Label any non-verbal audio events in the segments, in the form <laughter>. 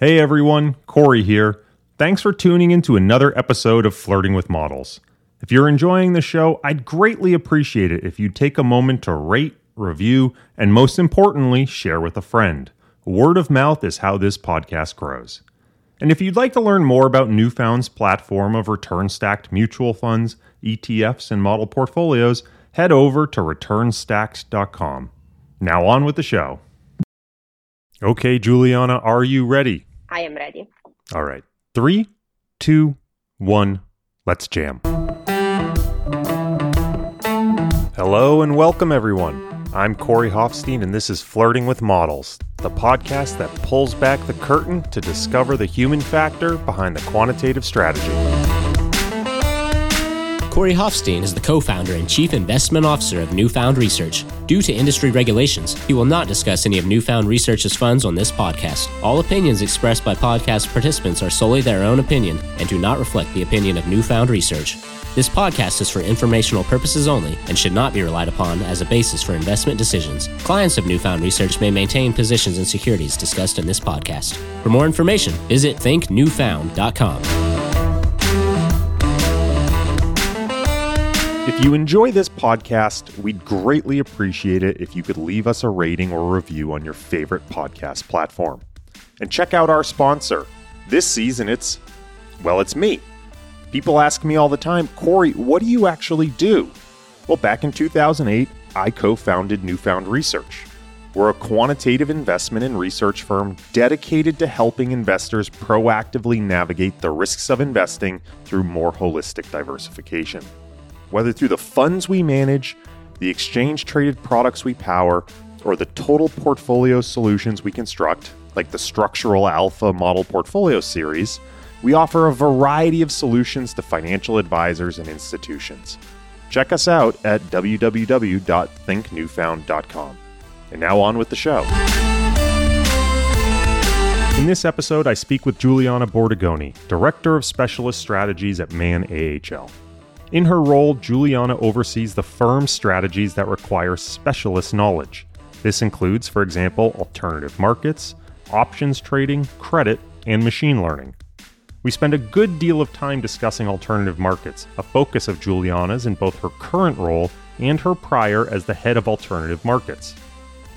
Hey everyone, Corey here. Thanks for tuning in to another episode of Flirting with Models. If you're enjoying the show, I'd greatly appreciate it if you'd take a moment to rate, review, and most importantly, share with a friend. Word of mouth is how this podcast grows. And if you'd like to learn more about Newfound's platform of return stacked mutual funds, ETFs, and model portfolios, head over to returnstacked.com. Now on with the show. Okay, Giuliana, are you ready? I am ready. All right. Three, two, one, let's jam. Hello and welcome, everyone. I'm Corey Hoffstein, and this is Flirting with Models, the podcast that pulls back the curtain to discover the human factor behind the quantitative strategy. Corey Hoffstein is the co founder and chief investment officer of Newfound Research. Due to industry regulations, he will not discuss any of Newfound Research's funds on this podcast. All opinions expressed by podcast participants are solely their own opinion and do not reflect the opinion of Newfound Research. This podcast is for informational purposes only and should not be relied upon as a basis for investment decisions. Clients of Newfound Research may maintain positions in securities discussed in this podcast. For more information, visit thinknewfound.com. If you enjoy this podcast, we'd greatly appreciate it if you could leave us a rating or review on your favorite podcast platform. And check out our sponsor. This season, it's, well, it's me. People ask me all the time, Corey, what do you actually do? Well, back in 2008, I co founded Newfound Research. We're a quantitative investment and research firm dedicated to helping investors proactively navigate the risks of investing through more holistic diversification whether through the funds we manage, the exchange traded products we power, or the total portfolio solutions we construct, like the Structural Alpha Model Portfolio Series, we offer a variety of solutions to financial advisors and institutions. Check us out at www.thinknewfound.com. And now on with the show. In this episode, I speak with Giuliana Bordigoni, Director of Specialist Strategies at Man AHL. In her role, Giuliana oversees the firm's strategies that require specialist knowledge. This includes, for example, alternative markets, options trading, credit, and machine learning. We spend a good deal of time discussing alternative markets, a focus of Giuliana's in both her current role and her prior as the head of alternative markets.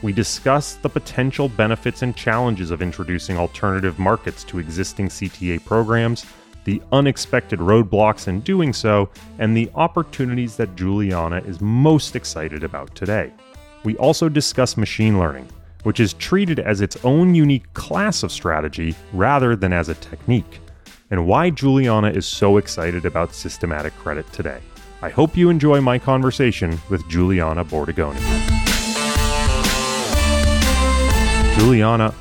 We discuss the potential benefits and challenges of introducing alternative markets to existing CTA programs the unexpected roadblocks in doing so, and the opportunities that Giuliana is most excited about today. We also discuss machine learning, which is treated as its own unique class of strategy rather than as a technique, and why Giuliana is so excited about systematic credit today. I hope you enjoy my conversation with Giuliana Bordigoni. Giuliana,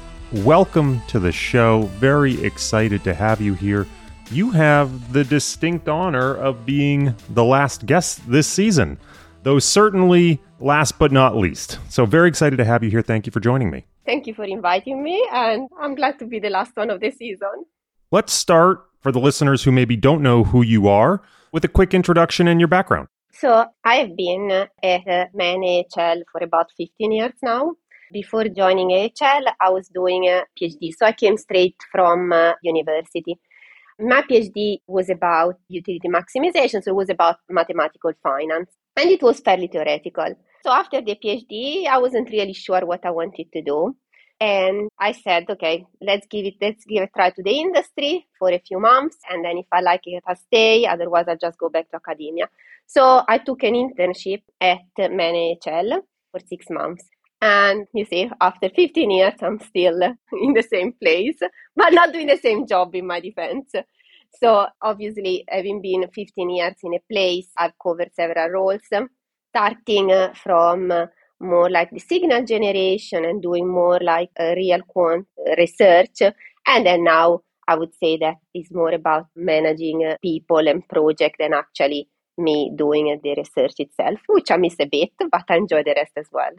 welcome to the show. Very excited to have you here you have the distinct honor of being the last guest this season, though certainly last but not least. So, very excited to have you here. Thank you for joining me. Thank you for inviting me, and I'm glad to be the last one of the season. Let's start for the listeners who maybe don't know who you are with a quick introduction and your background. So, I have been at Man AHL for about 15 years now. Before joining AHL, I was doing a PhD, so I came straight from uh, university my PhD was about utility maximization, so it was about mathematical finance, and it was fairly theoretical. So after the PhD, I wasn't really sure what I wanted to do. And I said, okay, let's give it, let's give a try to the industry for a few months. And then if I like it, I'll stay. Otherwise, I'll just go back to academia. So I took an internship at Man AHL for six months. And you see, after 15 years, I'm still <laughs> in the same place, but not doing the same job in my defense. So, obviously, having been 15 years in a place, I've covered several roles, starting uh, from uh, more like the signal generation and doing more like uh, real quant research. And then now I would say that it's more about managing people and project than actually me doing the research itself, which I miss a bit, but I enjoy the rest as well.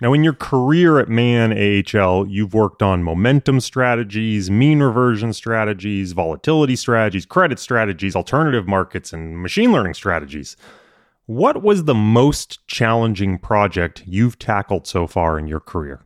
Now, in your career at Man AHL, you've worked on momentum strategies, mean reversion strategies, volatility strategies, credit strategies, alternative markets, and machine learning strategies. What was the most challenging project you've tackled so far in your career?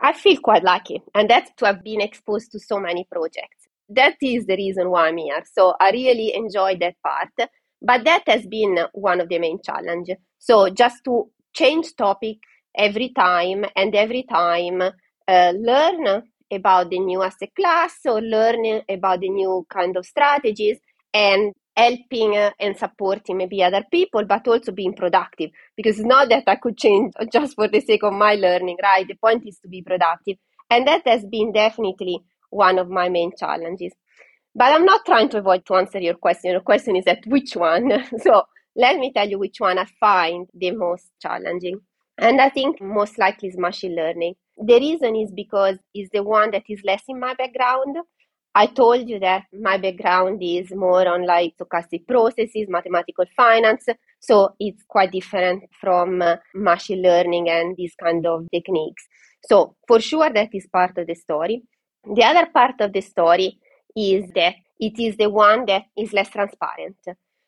I feel quite lucky, and that's to have been exposed to so many projects. That is the reason why I'm here. So I really enjoy that part, but that has been one of the main challenges. So just to change topic every time and every time uh, learn about the new asset class or learn about the new kind of strategies and helping and supporting maybe other people, but also being productive. Because it's not that I could change <laughs> just for the sake of my learning, right? The point is to be productive. And that has been definitely one of my main challenges. But I'm not trying to avoid to answer your question. Your question is that which one? <laughs> so let me tell you which one I find the most challenging. And I think most likely is machine learning. The reason is because it's the one that is less in my background. I told you that my background is more on like stochastic processes, mathematical finance. So it's quite different from uh, machine learning and these kind of techniques. So for sure that is part of the story. The other part of the story is that it is the one that is less transparent.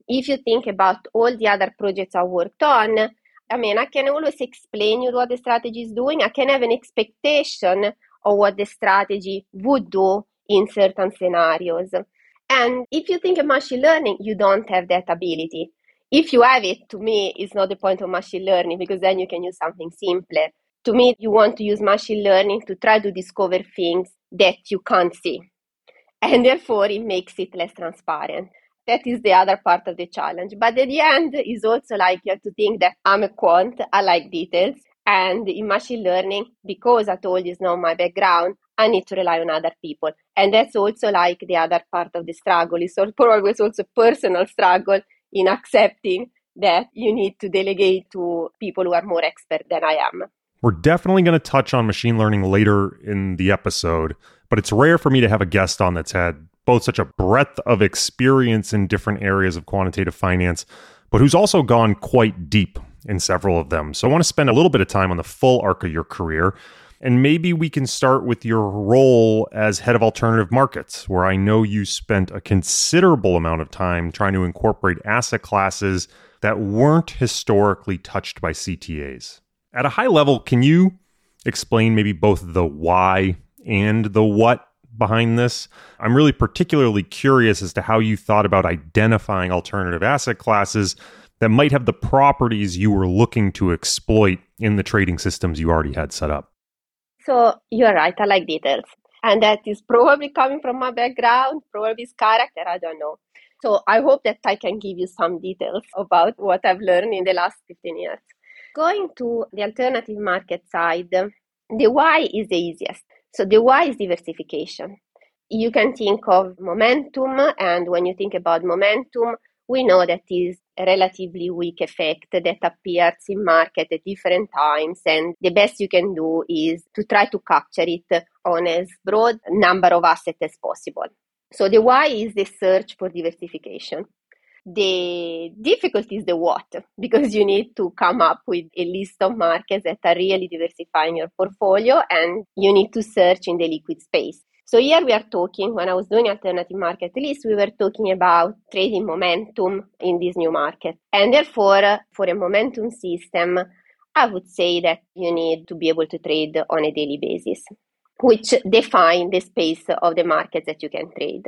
If you think about all the other projects I worked on, I mean, I can always explain you what the strategy is doing. I can have an expectation of what the strategy would do in certain scenarios. And if you think of machine learning, you don't have that ability. If you have it, to me, it's not the point of machine learning because then you can use something simpler. To me, you want to use machine learning to try to discover things that you can't see. And therefore, it makes it less transparent. That is the other part of the challenge. But at the end, is also like you have to think that I'm a quant, I like details. And in machine learning, because I told you it's not my background, I need to rely on other people. And that's also like the other part of the struggle. It's probably also personal struggle in accepting that you need to delegate to people who are more expert than I am. We're definitely going to touch on machine learning later in the episode, but it's rare for me to have a guest on that's had both such a breadth of experience in different areas of quantitative finance, but who's also gone quite deep in several of them. So I want to spend a little bit of time on the full arc of your career. And maybe we can start with your role as head of alternative markets, where I know you spent a considerable amount of time trying to incorporate asset classes that weren't historically touched by CTAs. At a high level, can you explain maybe both the why and the what behind this? I'm really particularly curious as to how you thought about identifying alternative asset classes that might have the properties you were looking to exploit in the trading systems you already had set up. So you're right, I like details. And that is probably coming from my background, probably is character, I don't know. So I hope that I can give you some details about what I've learned in the last 15 years. Going to the alternative market side, the why is the easiest. So the why is diversification. You can think of momentum, and when you think about momentum, we know that is a relatively weak effect that appears in market at different times and the best you can do is to try to capture it on as broad number of assets as possible so the why is the search for diversification the difficulty is the what because you need to come up with a list of markets that are really diversifying your portfolio and you need to search in the liquid space so here we are talking, when I was doing alternative market list, we were talking about trading momentum in this new market. And therefore, for a momentum system, I would say that you need to be able to trade on a daily basis, which define the space of the markets that you can trade.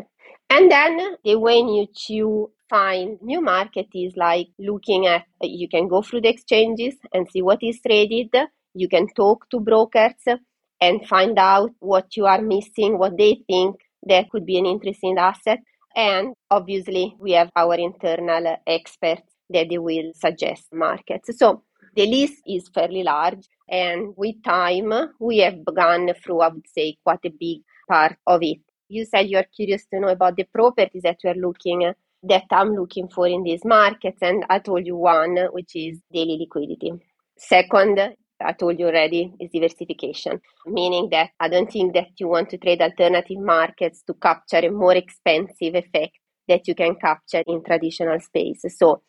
And then the way in which you find new market is like looking at you can go through the exchanges and see what is traded. You can talk to brokers and find out what you are missing, what they think that could be an interesting asset. And obviously, we have our internal experts that they will suggest markets. So the list is fairly large, and with time, we have gone through, I would say, quite a big part of it. You said you are curious to know about the properties that are looking that I'm looking for in these markets, and I told you one, which is daily liquidity. Second I told you already, is diversification, meaning that I don't think that you want to trade alternative markets to capture a more expensive effect that you can capture in traditional space. So,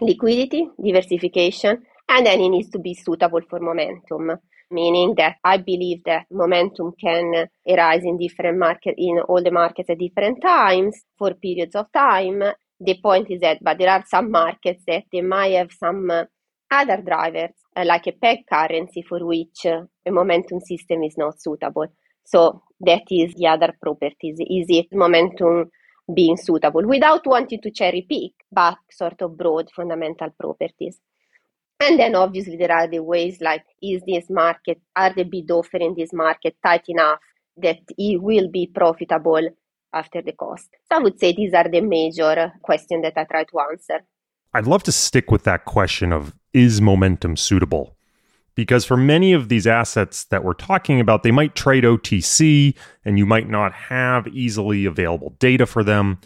liquidity, diversification, and then it needs to be suitable for momentum, meaning that I believe that momentum can arise in different markets, in all the markets at different times for periods of time. The point is that, but there are some markets that they might have some other drivers, uh, like a peg currency for which uh, a momentum system is not suitable. So that is the other properties. Is it momentum being suitable without wanting to cherry pick, but sort of broad fundamental properties. And then obviously there are the ways like is this market, are the bid offer in this market tight enough that it will be profitable after the cost? So I would say these are the major uh, questions that I try to answer. I'd love to stick with that question of is momentum suitable? Because for many of these assets that we're talking about, they might trade OTC and you might not have easily available data for them.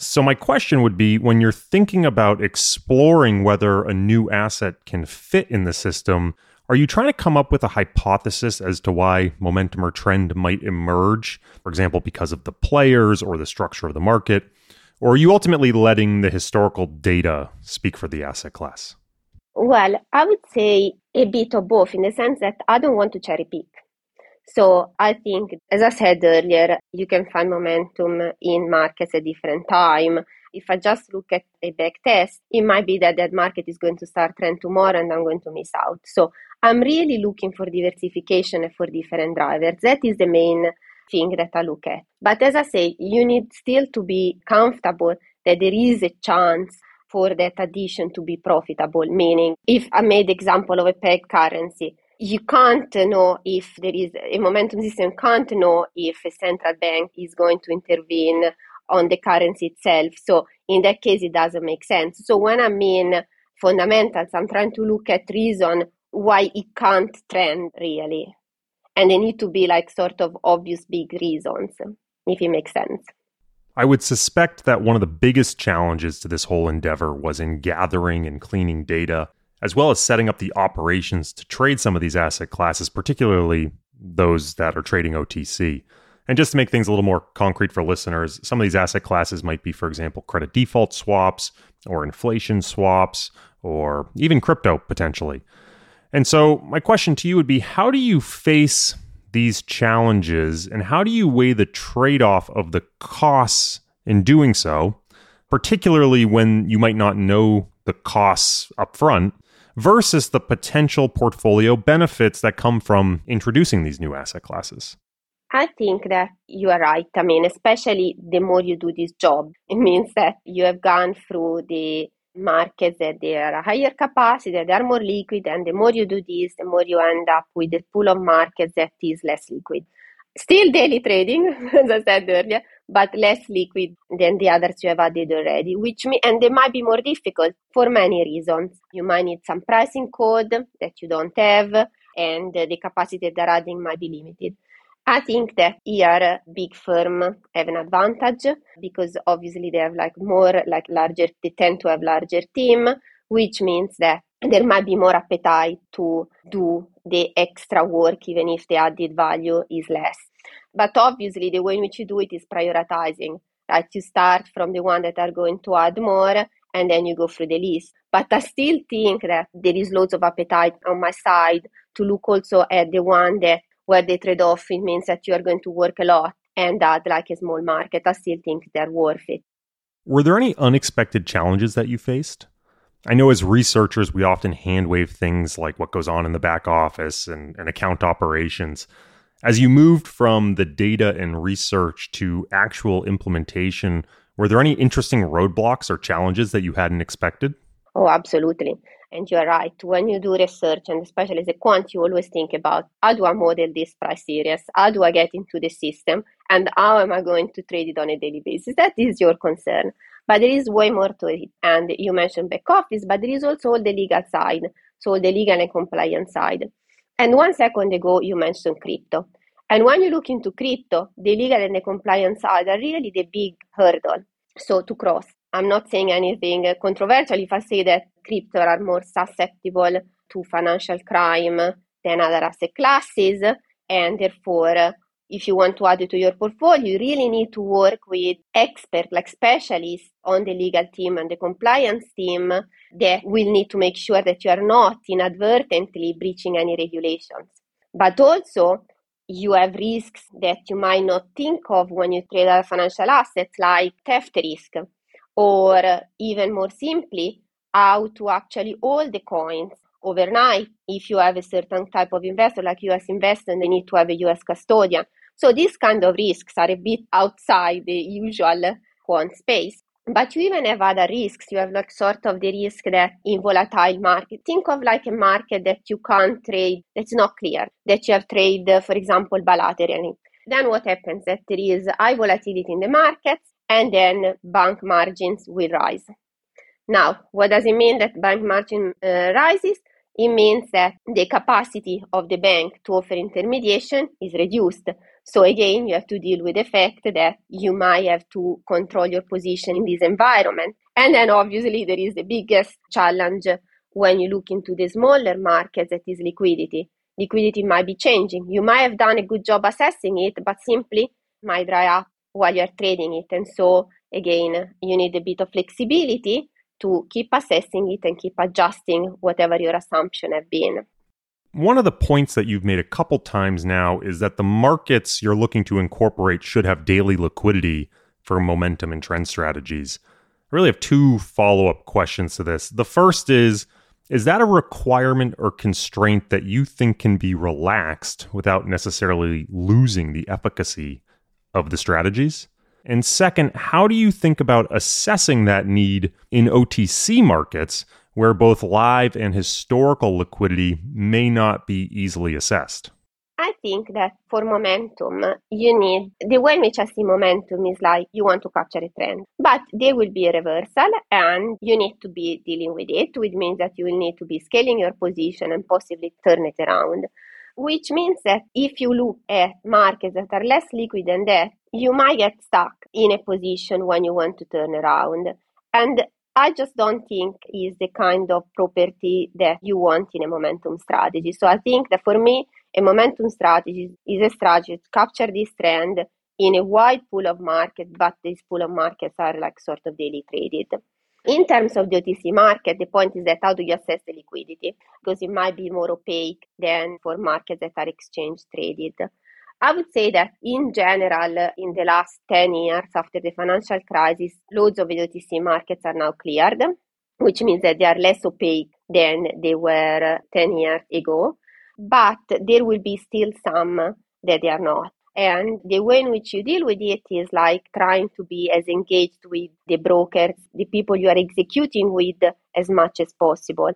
So, my question would be when you're thinking about exploring whether a new asset can fit in the system, are you trying to come up with a hypothesis as to why momentum or trend might emerge? For example, because of the players or the structure of the market? Or are you ultimately letting the historical data speak for the asset class? Well, I would say a bit of both in the sense that I don't want to cherry pick. So I think, as I said earlier, you can find momentum in markets at different time. If I just look at a back test, it might be that that market is going to start trend tomorrow and I'm going to miss out. So I'm really looking for diversification and for different drivers. That is the main thing that I look at. But as I say, you need still to be comfortable that there is a chance for that addition to be profitable. Meaning, if I made example of a peg currency, you can't know if there is a momentum system can't know if a central bank is going to intervene on the currency itself. So in that case, it doesn't make sense. So when I mean fundamentals, I'm trying to look at reason why it can't trend really. And they need to be like sort of obvious big reasons, if it makes sense. I would suspect that one of the biggest challenges to this whole endeavor was in gathering and cleaning data, as well as setting up the operations to trade some of these asset classes, particularly those that are trading OTC. And just to make things a little more concrete for listeners, some of these asset classes might be, for example, credit default swaps or inflation swaps or even crypto potentially. And so, my question to you would be how do you face these challenges and how do you weigh the trade off of the costs in doing so, particularly when you might not know the costs up front, versus the potential portfolio benefits that come from introducing these new asset classes? I think that you are right. I mean, especially the more you do this job, <laughs> it means that you have gone through the markets that they are higher capacity, they are more liquid, and the more you do this, the more you end up with a pool of markets that is less liquid. Still daily trading, <laughs> as I said earlier, but less liquid than the others you have added already, which and they might be more difficult for many reasons. You might need some pricing code that you don't have, and the capacity they're adding might be limited. I think that here big firm have an advantage because obviously they have like more like larger they tend to have larger team, which means that there might be more appetite to do the extra work even if the added value is less. But obviously the way in which you do it is prioritizing. Right? You start from the one that are going to add more and then you go through the list. But I still think that there is loads of appetite on my side to look also at the one that where the trade off it means that you are going to work a lot and add like a small market. I still think they're worth it. Were there any unexpected challenges that you faced? I know as researchers, we often handwave things like what goes on in the back office and, and account operations. As you moved from the data and research to actual implementation, were there any interesting roadblocks or challenges that you hadn't expected? Oh, absolutely. And you're right. When you do research, and especially as a quant, you always think about how do I model this price series? How do I get into the system? And how am I going to trade it on a daily basis? That is your concern. But there is way more to it. And you mentioned back office, but there is also all the legal side. So the legal and compliance side. And one second ago, you mentioned crypto. And when you look into crypto, the legal and the compliance side are really the big hurdle. So to cross. I'm not saying anything controversial if I say that crypto are more susceptible to financial crime than other asset classes, and therefore, if you want to add it to your portfolio, you really need to work with experts, like specialists on the legal team and the compliance team that will need to make sure that you are not inadvertently breaching any regulations. But also, you have risks that you might not think of when you trade financial assets, like theft risk or uh, even more simply, how to actually hold the coins overnight if you have a certain type of investor like US investor and they need to have a US custodian. So these kind of risks are a bit outside the usual quant space. But you even have other risks. You have like sort of the risk that in volatile market, think of like a market that you can't trade, that's not clear, that you have trade, for example, bilaterally. Then what happens? That there is high volatility in the markets and then bank margins will rise. Now, what does it mean that bank margin uh, rises? It means that the capacity of the bank to offer intermediation is reduced. So again, you have to deal with the fact that you might have to control your position in this environment. And then obviously there is the biggest challenge when you look into the smaller markets that is liquidity. Liquidity might be changing. You might have done a good job assessing it, but simply might dry up while you're trading it. And so again, you need a bit of flexibility to keep assessing it and keep adjusting whatever your assumption have been. One of the points that you've made a couple times now is that the markets you're looking to incorporate should have daily liquidity for momentum and trend strategies. I really have two follow up questions to this. The first is Is that a requirement or constraint that you think can be relaxed without necessarily losing the efficacy of the strategies? And second, how do you think about assessing that need in OTC markets where both live and historical liquidity may not be easily assessed? I think that for momentum, you need the way in which I see momentum is like you want to capture a trend, but there will be a reversal and you need to be dealing with it, which means that you will need to be scaling your position and possibly turn it around. Which means that if you look at markets that are less liquid than that, you might get stuck in a position when you want to turn around. And I just don't think is the kind of property that you want in a momentum strategy. So I think that for me, a momentum strategy is a strategy to capture this trend in a wide pool of markets, but these pool of markets are like sort of daily traded. In terms of the OTC market, the point is that how do you assess the liquidity? Because it might be more opaque than for markets that are exchange traded. I would say that in general, in the last 10 years after the financial crisis, loads of OTC markets are now cleared, which means that they are less opaque than they were uh, 10 years ago. But there will be still some that they are not. And the way in which you deal with it is like trying to be as engaged with the brokers, the people you are executing with, as much as possible.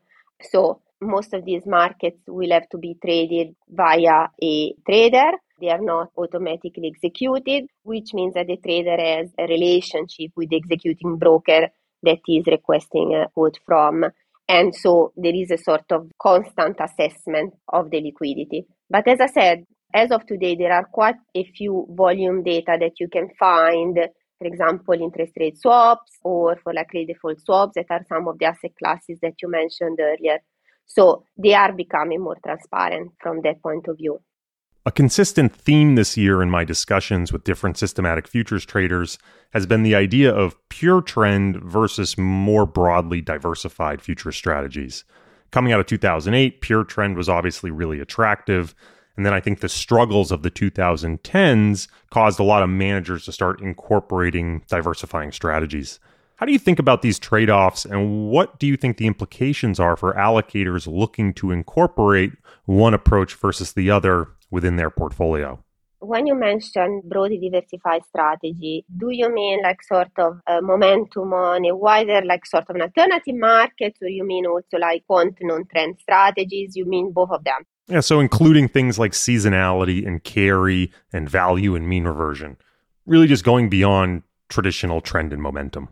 So most of these markets will have to be traded via a trader they are not automatically executed, which means that the trader has a relationship with the executing broker that is requesting a quote from. And so there is a sort of constant assessment of the liquidity. But as I said, as of today, there are quite a few volume data that you can find, for example, interest rate swaps or for like default swaps that are some of the asset classes that you mentioned earlier. So they are becoming more transparent from that point of view. A consistent theme this year in my discussions with different systematic futures traders has been the idea of pure trend versus more broadly diversified future strategies. Coming out of 2008, pure trend was obviously really attractive. And then I think the struggles of the 2010s caused a lot of managers to start incorporating diversifying strategies. How do you think about these trade offs, and what do you think the implications are for allocators looking to incorporate one approach versus the other within their portfolio. When you mention broadly diversified strategy, do you mean like sort of a momentum on a wider, like sort of an alternative market, or you mean also like quant non-trend strategies? You mean both of them? Yeah, so including things like seasonality and carry and value and mean reversion, really just going beyond traditional trend and momentum.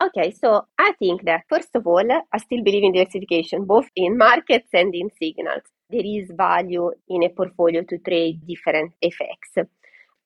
Okay, so I think that first of all, I still believe in diversification, both in markets and in signals there is value in a portfolio to trade different effects.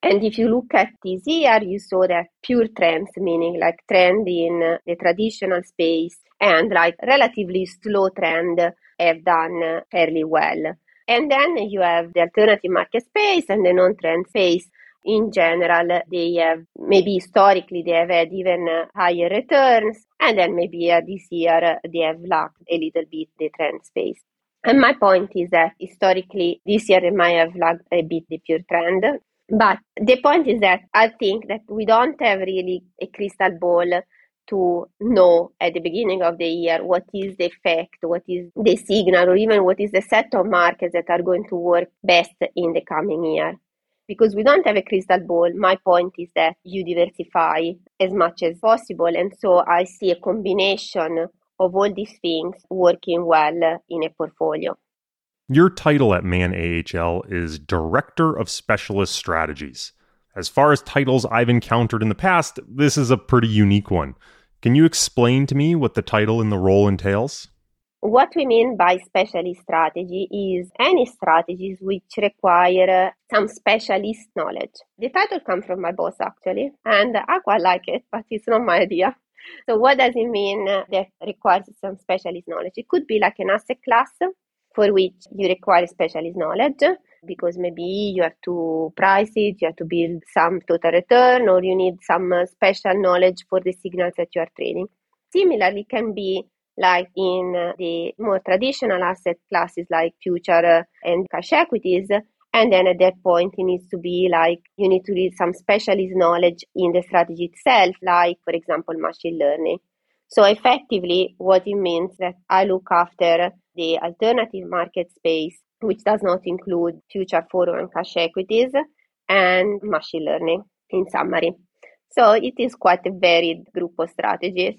And if you look at this year, you saw that pure trends, meaning like trend in the traditional space and like relatively slow trend have done fairly well. And then you have the alternative market space and the non-trend space. In general, they have maybe historically they have had even higher returns, and then maybe uh, this year they have lacked a little bit the trend space. And my point is that historically, this year it might have lagged a bit the pure trend. But the point is that I think that we don't have really a crystal ball to know at the beginning of the year what is the effect, what is the signal, or even what is the set of markets that are going to work best in the coming year. Because we don't have a crystal ball, my point is that you diversify as much as possible. And so I see a combination of all these things working well uh, in a portfolio. Your title at Man AHL is Director of Specialist Strategies. As far as titles I've encountered in the past, this is a pretty unique one. Can you explain to me what the title and the role entails? What we mean by specialist strategy is any strategies which require uh, some specialist knowledge. The title comes from my boss actually, and I quite like it, but it's not my idea. So, what does it mean that requires some specialist knowledge? It could be like an asset class for which you require specialist knowledge because maybe you have to price it, you have to build some total return, or you need some uh, special knowledge for the signals that you are trading. Similarly, can be like in uh, the more traditional asset classes like future uh, and cash equities. And then at that point, it needs to be like you need to read some specialist knowledge in the strategy itself, like, for example, machine learning. So, effectively, what it means that I look after the alternative market space, which does not include future forward and cash equities and machine learning, in summary. So, it is quite a varied group of strategies.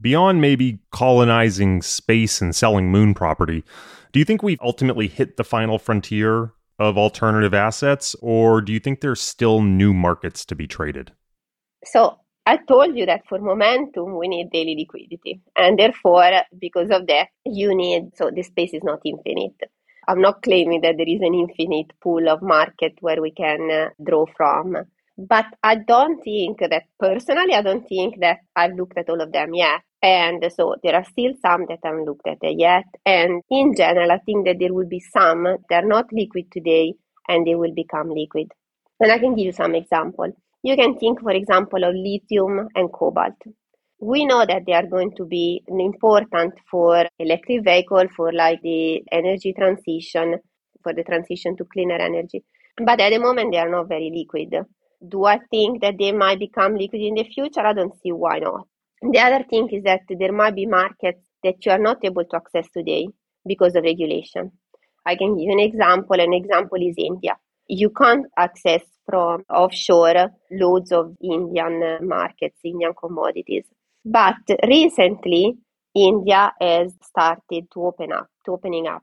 Beyond maybe colonizing space and selling moon property, do you think we've ultimately hit the final frontier of alternative assets, or do you think there's still new markets to be traded? So, I told you that for momentum, we need daily liquidity. And therefore, because of that, you need, so the space is not infinite. I'm not claiming that there is an infinite pool of market where we can uh, draw from. But I don't think that personally, I don't think that I've looked at all of them yet. And so there are still some that haven't looked at yet. And in general, I think that there will be some that are not liquid today and they will become liquid. And I can give you some examples. You can think, for example, of lithium and cobalt. We know that they are going to be important for electric vehicle, for like the energy transition, for the transition to cleaner energy. But at the moment, they are not very liquid. Do I think that they might become liquid in the future? I don't see why not. The other thing is that there might be markets that you are not able to access today because of regulation. I can give you an example. An example is India. You can't access from offshore loads of Indian uh, markets, Indian commodities. But recently, India has started to open up, to opening up.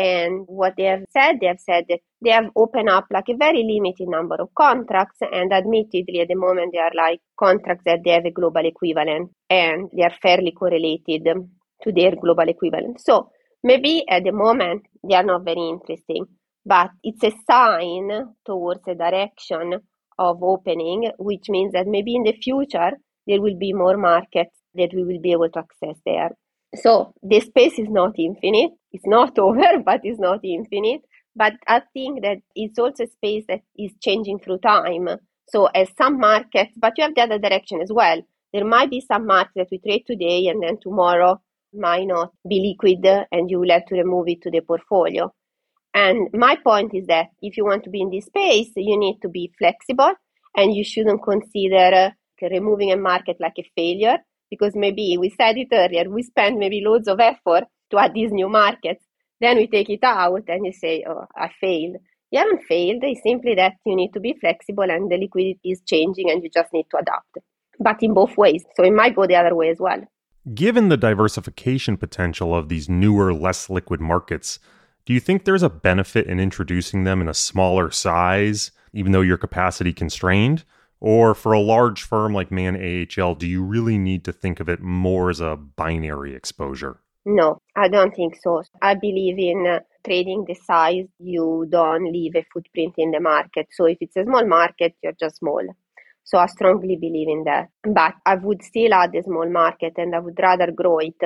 And what they have said, they have said that they have opened up like a very limited number of contracts, and admittedly, at the moment, they are like contracts that they have a global equivalent and they are fairly correlated to their global equivalent. So maybe at the moment, they are not very interesting but it's a sign towards a direction of opening, which means that maybe in the future there will be more markets that we will be able to access there. So the space is not infinite. It's not <laughs> over, but it's not infinite. But I think that it's also a space that is changing through time. So as some markets, but you have the other direction as well. There might be some markets that we trade today and then tomorrow might not be liquid and you will have to remove it to the portfolio. And my point is that if you want to be in this space, you need to be flexible and you shouldn't consider uh, removing a market like a failure because maybe we said it earlier, we spend maybe loads of effort to add these new markets. Then we take it out and you say, oh, I failed. You haven't failed. It's simply that you need to be flexible and the liquidity is changing and you just need to adapt. But in both ways. So it might go the other way as well. Given the diversification potential of these newer, less liquid markets, do you think there's a benefit in introducing them in a smaller size, even though your capacity constrained? Or for a large firm like Man AHL, do you really need to think of it more as a binary exposure? No, I don't think so. I believe in uh, trading the size. You don't leave a footprint in the market. So if it's a small market, you're just small. So I strongly believe in that. But I would still add a small market and I would rather grow it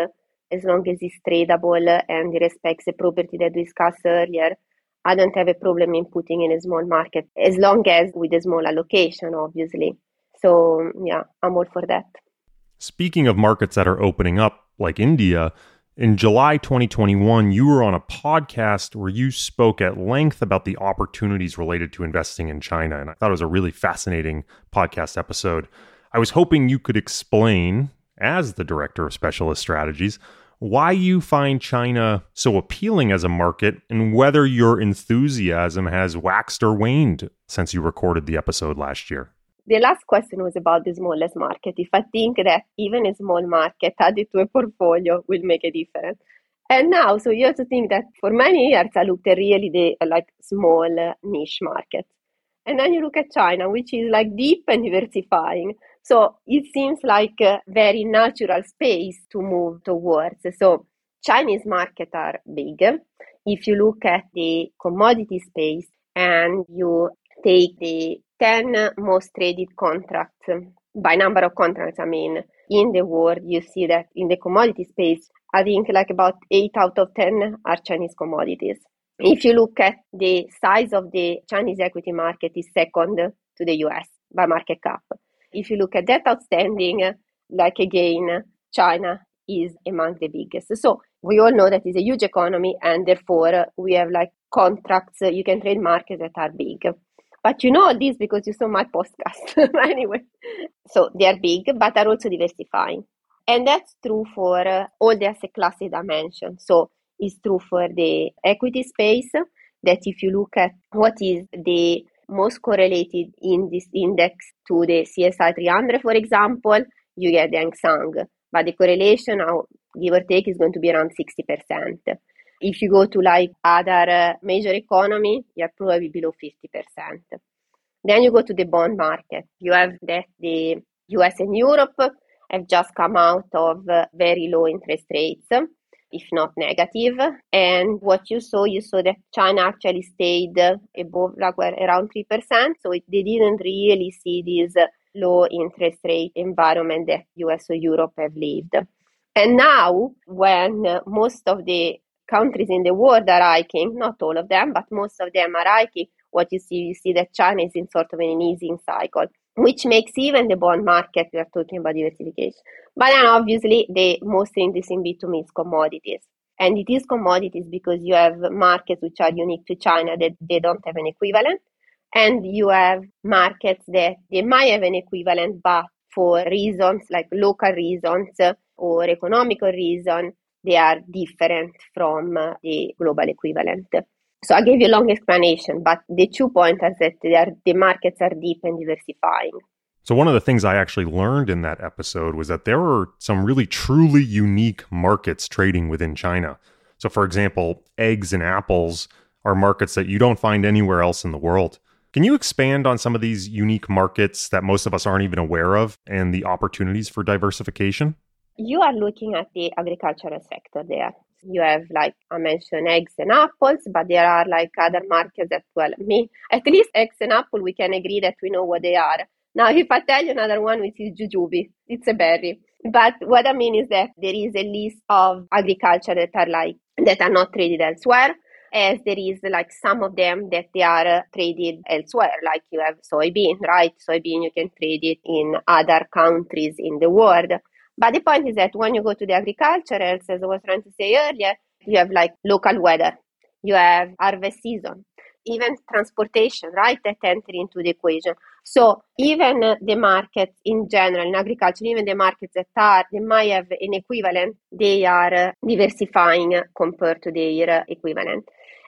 as long as it's tradable and it respects the property that we discussed earlier, I don't have a problem in putting in a small market as long as with a small allocation, obviously. So, yeah, I'm all for that. Speaking of markets that are opening up, like India, in July 2021, you were on a podcast where you spoke at length about the opportunities related to investing in China. And I thought it was a really fascinating podcast episode. I was hoping you could explain as the Director of Specialist Strategies, why you find China so appealing as a market and whether your enthusiasm has waxed or waned since you recorded the episode last year. The last question was about the smallest market. If I think that even a small market added to a portfolio will make a difference. And now, so you have to think that for many years I looked at really the like small uh, niche markets. And then you look at China, which is like deep and diversifying. So it seems like a very natural space to move towards. So Chinese market are big. If you look at the commodity space and you take the 10 most traded contracts by number of contracts, I mean, in the world, you see that in the commodity space, I think like about 8 out of 10 are Chinese commodities. If you look at the size of the Chinese equity market is second to the US by market cap if you look at that outstanding, like again, China is among the biggest. So we all know that it's a huge economy, and therefore we have like contracts you can trade markets that are big. But you know all this because you saw my podcast <laughs> anyway. So they are big, but are also diversifying. And that's true for uh, all the asset classes I mentioned. So it's true for the equity space that if you look at what is the most correlated in this index to the CSI 300, for example, you get the Seng. But the correlation, now, give or take, is going to be around 60%. If you go to like other uh, major economy, you're probably below 50%. Then you go to the bond market. You have that the US and Europe have just come out of uh, very low interest rates if not negative. And what you saw, you saw that China actually stayed above like around 3%. So it, they didn't really see this low interest rate environment that US or Europe have lived. And now, when most of the countries in the world are hiking, not all of them, but most of them are hiking, what you see, you see that China is in sort of an easing cycle which makes even the bond market, we are talking about diversification. But then obviously the most interesting bit to me is commodities. And it is commodities because you have markets which are unique to China that they don't have an equivalent. And you have markets that they might have an equivalent, but for reasons like local reasons uh, or economical reason, they are different from uh, the global equivalent. So I gave you a long explanation, but the two points are that are, the markets are deep and diversifying. So one of the things I actually learned in that episode was that there are some really truly unique markets trading within China. So for example, eggs and apples are markets that you don't find anywhere else in the world. Can you expand on some of these unique markets that most of us aren't even aware of and the opportunities for diversification? You are looking at the agricultural sector there you have like I mentioned eggs and apples, but there are like other markets that well me <laughs> at least eggs and apple we can agree that we know what they are. Now if I tell you another one which is jujube, it's a berry. But what I mean is that there is a list of agriculture that are like that are not traded elsewhere as there is like some of them that they are uh, traded elsewhere like you have soybean right soybean you can trade it in other countries in the world but the point is that when you go to the agriculture, as I was trying to say earlier, you have like local weather, you have harvest season, even transportation, right, that enter into the equation. So even uh, the markets in general, in agriculture, even the markets that are, they might have an equivalent, they are uh, diversifying compared to their uh, equivalent.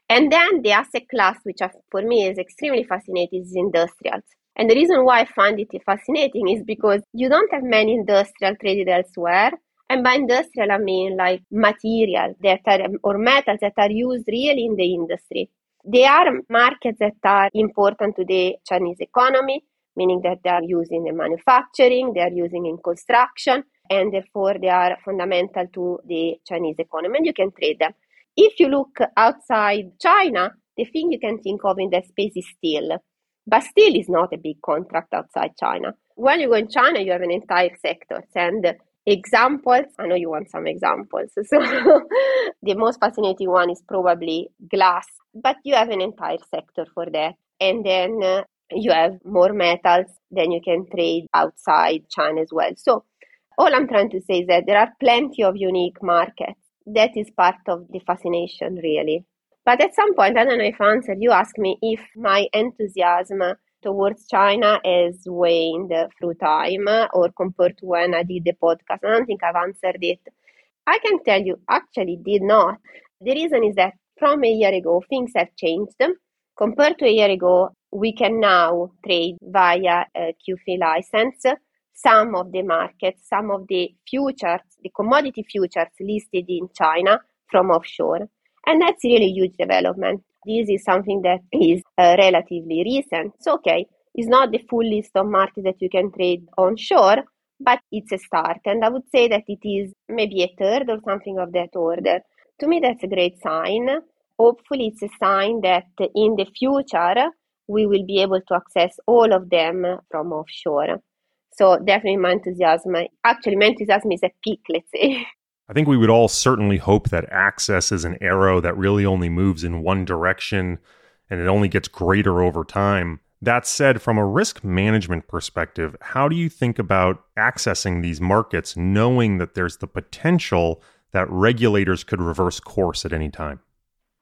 And then the asset class, which for me is extremely fascinating, is industrials. And the reason why I find it fascinating is because you don't have many industrial traded elsewhere. And by industrial, I mean like material that are, or metals that are used really in the industry. They are markets that are important to the Chinese economy, meaning that they are used in manufacturing, they are using in construction, and therefore they are fundamental to the Chinese economy, and you can trade them. If you look outside China, the thing you can think of in that space is steel but still is not a big contract outside China. When you go in China, you have an entire sector and examples. I know you want some examples. <laughs> So the most fascinating one is probably glass, but you have an entire sector for that. And then uh, you have more metals than you can trade outside China as well. So all I'm trying to say is that there are plenty of unique markets. That is part of the fascination, really. But at some point, I don't know if answered, you asked me if my enthusiasm towards China has waned through time or compared to when I did the podcast. I don't think I've answered it. I can tell you, actually, did not. The reason is that from a year ago, things have changed. Compared to a year ago, we can now trade via a license some of the markets, some of the futures, the commodity futures listed in China from offshore. And that's really huge development. This is something that is uh, relatively recent. So, okay, it's not the full list of markets that you can trade onshore, but it's a start. And I would say that it is maybe a third or something of that order. To me, that's a great sign. Hopefully, it's a sign that in the future, we will be able to access all of them from offshore. So definitely my enthusiasm. Actually, my enthusiasm is at peak, let's say. <laughs> I think we would all certainly hope that access is an arrow that really only moves in one direction and it only gets greater over time. That said, from a risk management perspective, how do you think about accessing these markets knowing that there's the potential that regulators could reverse course at any time?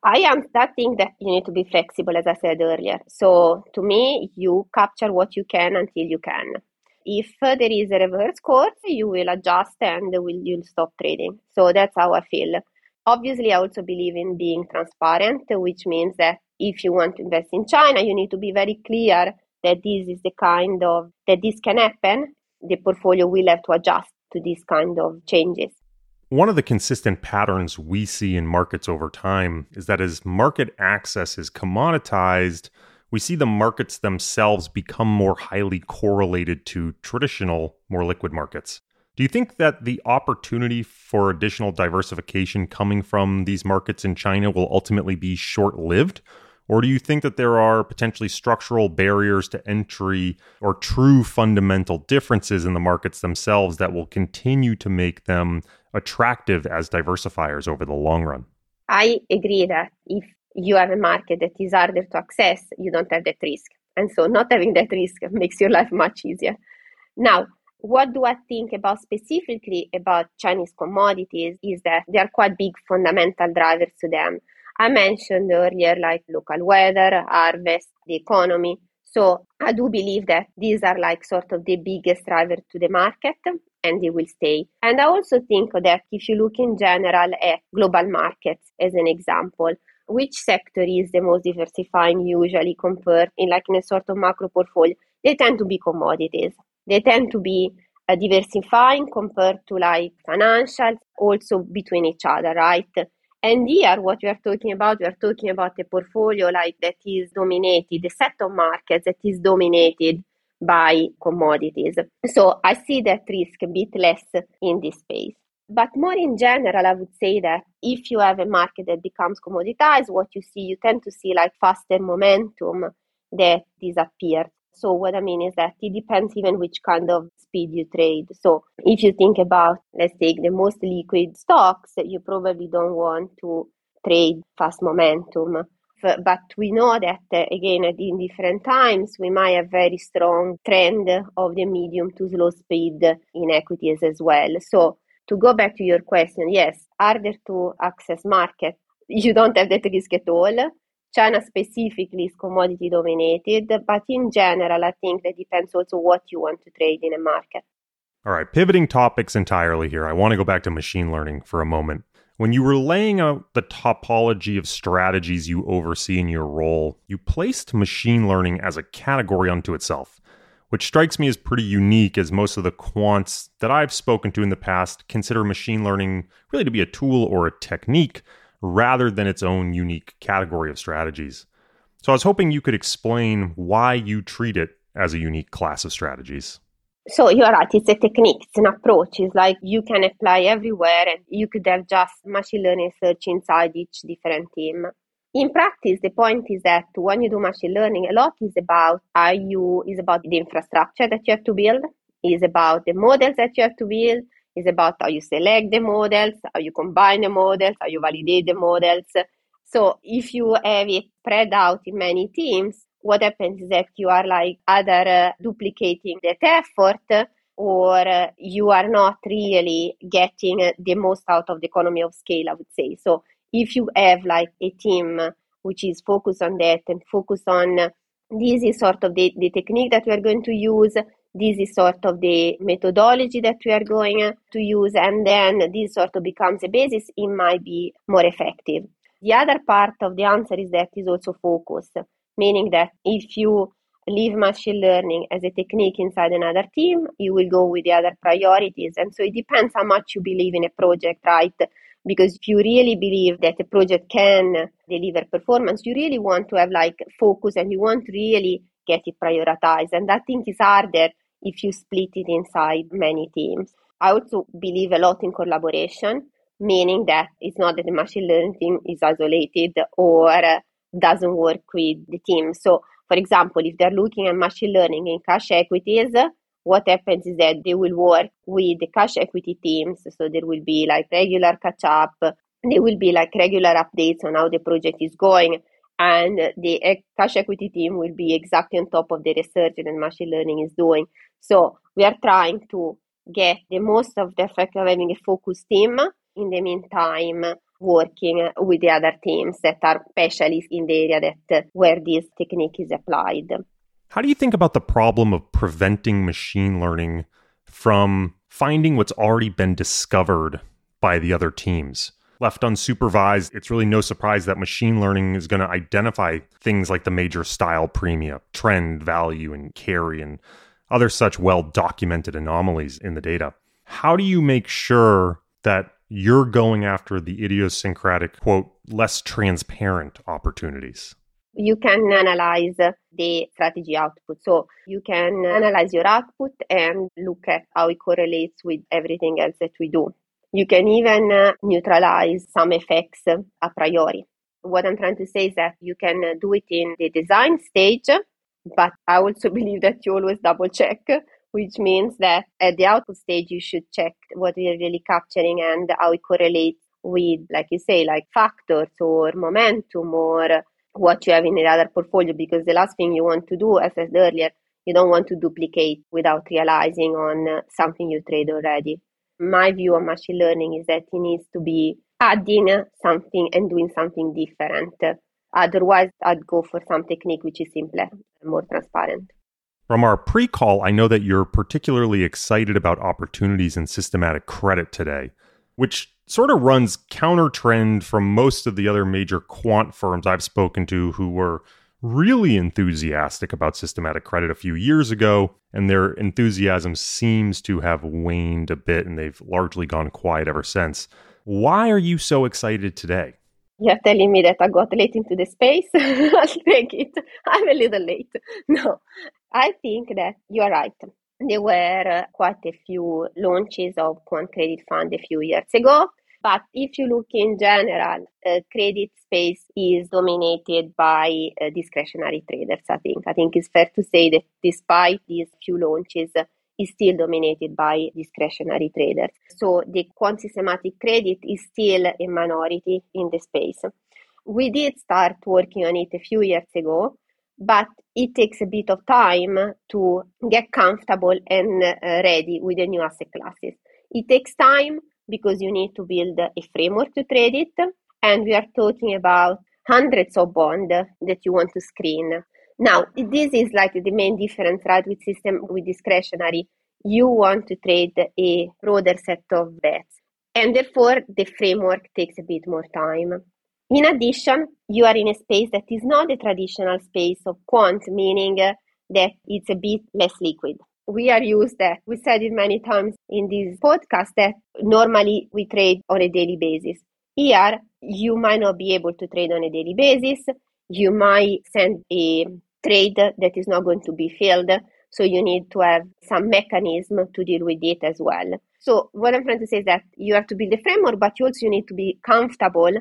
I am that thing that you need to be flexible, as I said earlier. So to me, you capture what you can until you can. If there is a reverse course, you will adjust and will you'll stop trading. So that's how I feel. Obviously, I also believe in being transparent, which means that if you want to invest in China, you need to be very clear that this is the kind of that this can happen. The portfolio will have to adjust to these kind of changes. One of the consistent patterns we see in markets over time is that as market access is commoditized, we see the markets themselves become more highly correlated to traditional, more liquid markets. Do you think that the opportunity for additional diversification coming from these markets in China will ultimately be short lived? Or do you think that there are potentially structural barriers to entry or true fundamental differences in the markets themselves that will continue to make them attractive as diversifiers over the long run? I agree that if you have a market that is harder to access, you don't have that risk. And so not having that risk <laughs> makes your life much easier. Now, what do I think about specifically about Chinese commodities is that there are quite big fundamental drivers to them. I mentioned earlier, like local weather, harvest, the economy. So I do believe that these are like sort of the biggest driver to the market and they will stay. And I also think that if you look in general at global markets as an example, which sector is the most diversifying usually compared in like in a sort of macro portfolio? They tend to be commodities. They tend to be uh, diversifying compared to like financials also between each other, right? And here, what we are talking about, we are talking about a portfolio like that is dominated, a set of markets that is dominated by commodities. So I see that risk a bit less in this space. But more in general, I would say that if you have a market that becomes commoditized, what you see, you tend to see like faster momentum that disappears. So what I mean is that it depends even which kind of speed you trade. So if you think about, let's take the most liquid stocks, you probably don't want to trade fast momentum. But we know that uh, again, in different times, we might have very strong trend of the medium to slow speed in equities as well. So to go back to your question, yes, harder to access market. You don't have that risk at all. China specifically is commodity dominated, but in general, I think that depends also what you want to trade in a market. All right, pivoting topics entirely here. I want to go back to machine learning for a moment. When you were laying out the topology of strategies you oversee in your role, you placed machine learning as a category unto itself, which strikes me as pretty unique as most of the quants that I've spoken to in the past consider machine learning really to be a tool or a technique rather than its own unique category of strategies. So I was hoping you could explain why you treat it as a unique class of strategies. So you're right, it's a technique, it's an approach. It's like you can apply everywhere and you could have just machine learning search inside each different team. In practice, the point is that when you do machine learning, a lot is about how you is about the infrastructure that you have to build, is about the models that you have to build, is about how you select the models, how you combine the models, how you validate the models. So if you have it spread out in many teams, what happens is that you are like either uh, duplicating that effort or uh, you are not really getting uh, the most out of the economy of scale, I would say. So if you have like a team which is focused on that and focused on this is sort of the, the technique that we are going to use this is sort of the methodology that we are going to use and then this sort of becomes a basis it might be more effective. The other part of the answer is that is also focus meaning that if you leave machine learning as a technique inside another team you will go with the other priorities and so it depends how much you believe in a project right because if you really believe that a project can deliver performance you really want to have like focus and you want to really get it prioritized and i think is harder if you split it inside many teams. I also believe a lot in collaboration, meaning that it's not that the machine learning team is isolated or doesn't work with the team. So, for example, if they're looking at machine learning in cash equities, what happens is that they will work with the cash equity teams. So there will be like regular catch up, there will be like regular updates on how the project is going and the cash equity team will be exactly on top of the research that machine learning is doing. So we are trying to get the most of the effect of having a focus team. In the meantime, working with the other teams that are specialists in the area that where this technique is applied. How do you think about the problem of preventing machine learning from finding what's already been discovered by the other teams? left unsupervised, it's really no surprise that machine learning is going to identify things like the major style premia, trend, value, and carry, and other such well documented anomalies in the data. How do you make sure that you're going after the idiosyncratic, quote, less transparent opportunities? You can analyze the strategy output. So you can analyze your output and look at how it correlates with everything else that we do. You can even uh, neutralize some effects a priori. What I'm trying to say is that you can uh, do it in the design stage, but I also <laughs> believe that you always double check, which means that at the output stage, you should check what we are really capturing and how it correlates with, like you say, like factors or momentum or what you have in the other portfolio. Because the last thing you want to do, as I said earlier, you don't want to duplicate without realizing on uh, something you trade already my view on machine learning is that it needs to be adding something and doing something different. Otherwise, I'd go for some technique which is simpler and more transparent. From our pre call, I know that you're particularly excited about opportunities in systematic credit today, which sort of runs counter trend from most of the other major quant firms I've spoken to who were really enthusiastic about systematic credit a few years ago, and their enthusiasm seems to have waned a bit and they've largely gone quiet ever since. Why are you so excited today? You're telling me that I got late into the space? <laughs> I'll take it. I'm a little late. <laughs> No, I think that you're right. There were quite a few launches of quant credit fund a few years ago but if you look in general, uh, credit space is dominated by uh, discretionary traders. I think. I think it's fair to say that despite these few launches, uh, is still dominated by discretionary traders. So the quant systematic credit is still a minority in the space. We did start working on it a few years ago, but it takes a bit of time to get comfortable and uh, ready with the new asset classes. It takes time because you need to build a framework to trade it. And we are talking about hundreds of bonds that you want to screen. Now, this is like the main difference, right, with system with discretionary. You want to trade a broader set of bets. And therefore, the framework takes a bit more time. In addition, you are in a space that is not the traditional space of quant, meaning that it's a bit less liquid we are used that we said it many times in this podcast that normally we trade on a daily basis. Here, you might not be able to trade on a daily basis. You might send a trade that is not going to be filled. So you need to have some mechanism to deal with it as well. So what I'm trying to say is that you have to build a framework, but you also need to be comfortable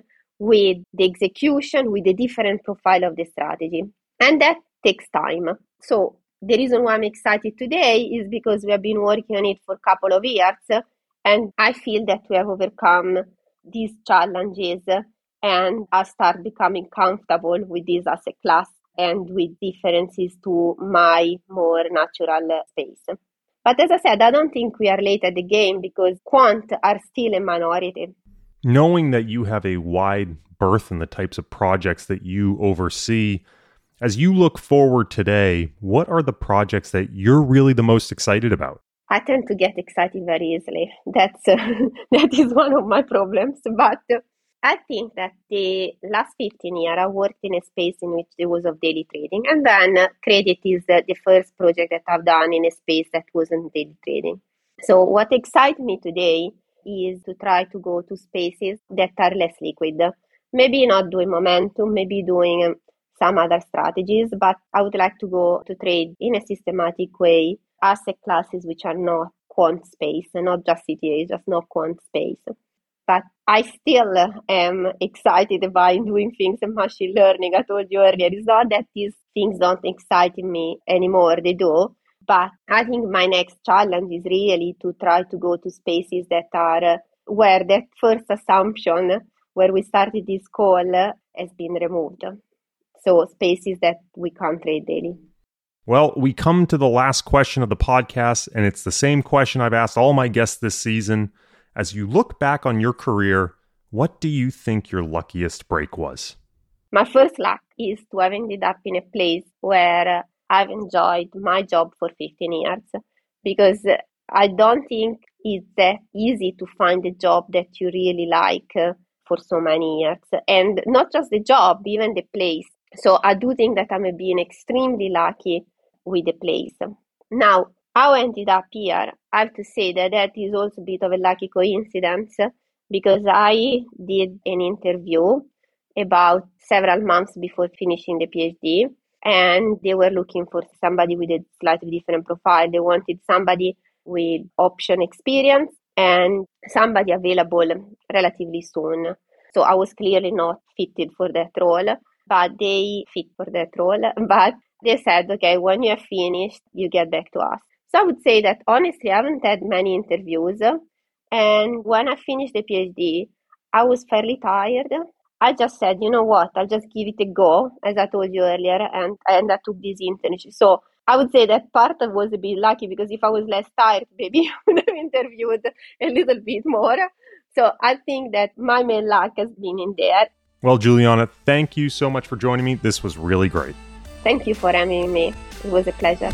with the execution, with the different profile of the strategy. And that takes time. So the reason why I'm excited today is because we have been working on it for a couple of years, and I feel that we have overcome these challenges and I start becoming comfortable with this asset class and with differences to my more natural space. But as I said, I don't think we are late at the game because quant are still a minority. Knowing that you have a wide berth in the types of projects that you oversee, As you look forward today, what are the projects that you're really the most excited about? I tend to get excited very easily. <laughs> That's uh, <laughs> that is one of my problems. <laughs> But uh, I think that the last 15 years I worked in a space in which there was of daily trading, and then uh, credit is uh, the first project that I've done in a space that wasn't daily trading. So what excites me today is to try to go to spaces that are less liquid. Maybe not doing momentum, maybe doing um, some other strategies, but I would like to go to trade in a systematic way asset classes which are not quant space, not just CTA, just not quant space. But I still am excited about doing things in machine learning. I told you earlier, it's not that these things don't excite me anymore, they do. But I think my next challenge is really to try to go to spaces that are uh, where that first assumption where we started this call uh, has been removed. So spaces that we can't trade daily. Well, we come to the last question of the podcast, and it's the same question I've asked all my guests this season. As you look back on your career, what do you think your luckiest break was? My first luck is to have ended up in a place where uh, I've enjoyed my job for 15 years because I don't think it's that easy to find a job that you really like uh, for so many years. And not just the job, even the place. So I do think that I'm being extremely lucky with the place. Now, how I ended up here, I have to say that that is also a bit of a lucky coincidence because I did an interview about several months before finishing the PhD, and they were looking for somebody with a slightly different profile. They wanted somebody with option experience and somebody available relatively soon. So I was clearly not fitted for that role, but they fit for that role. <laughs> But they said, okay, when you have finished, you get back to us. So I would say that honestly, I haven't had many interviews. And when I finished the PhD, I was fairly tired. I just said, you know what, I'll just give it a go, as I told you earlier, and, and I took this internship. So I would say that part of was a bit lucky because if I was less tired, <laughs> maybe I would have interviewed a little bit more. So I think that my main luck has been in there. Well, Giuliana, thank you so much for joining me. This was really great. Thank you for having me. It was a pleasure.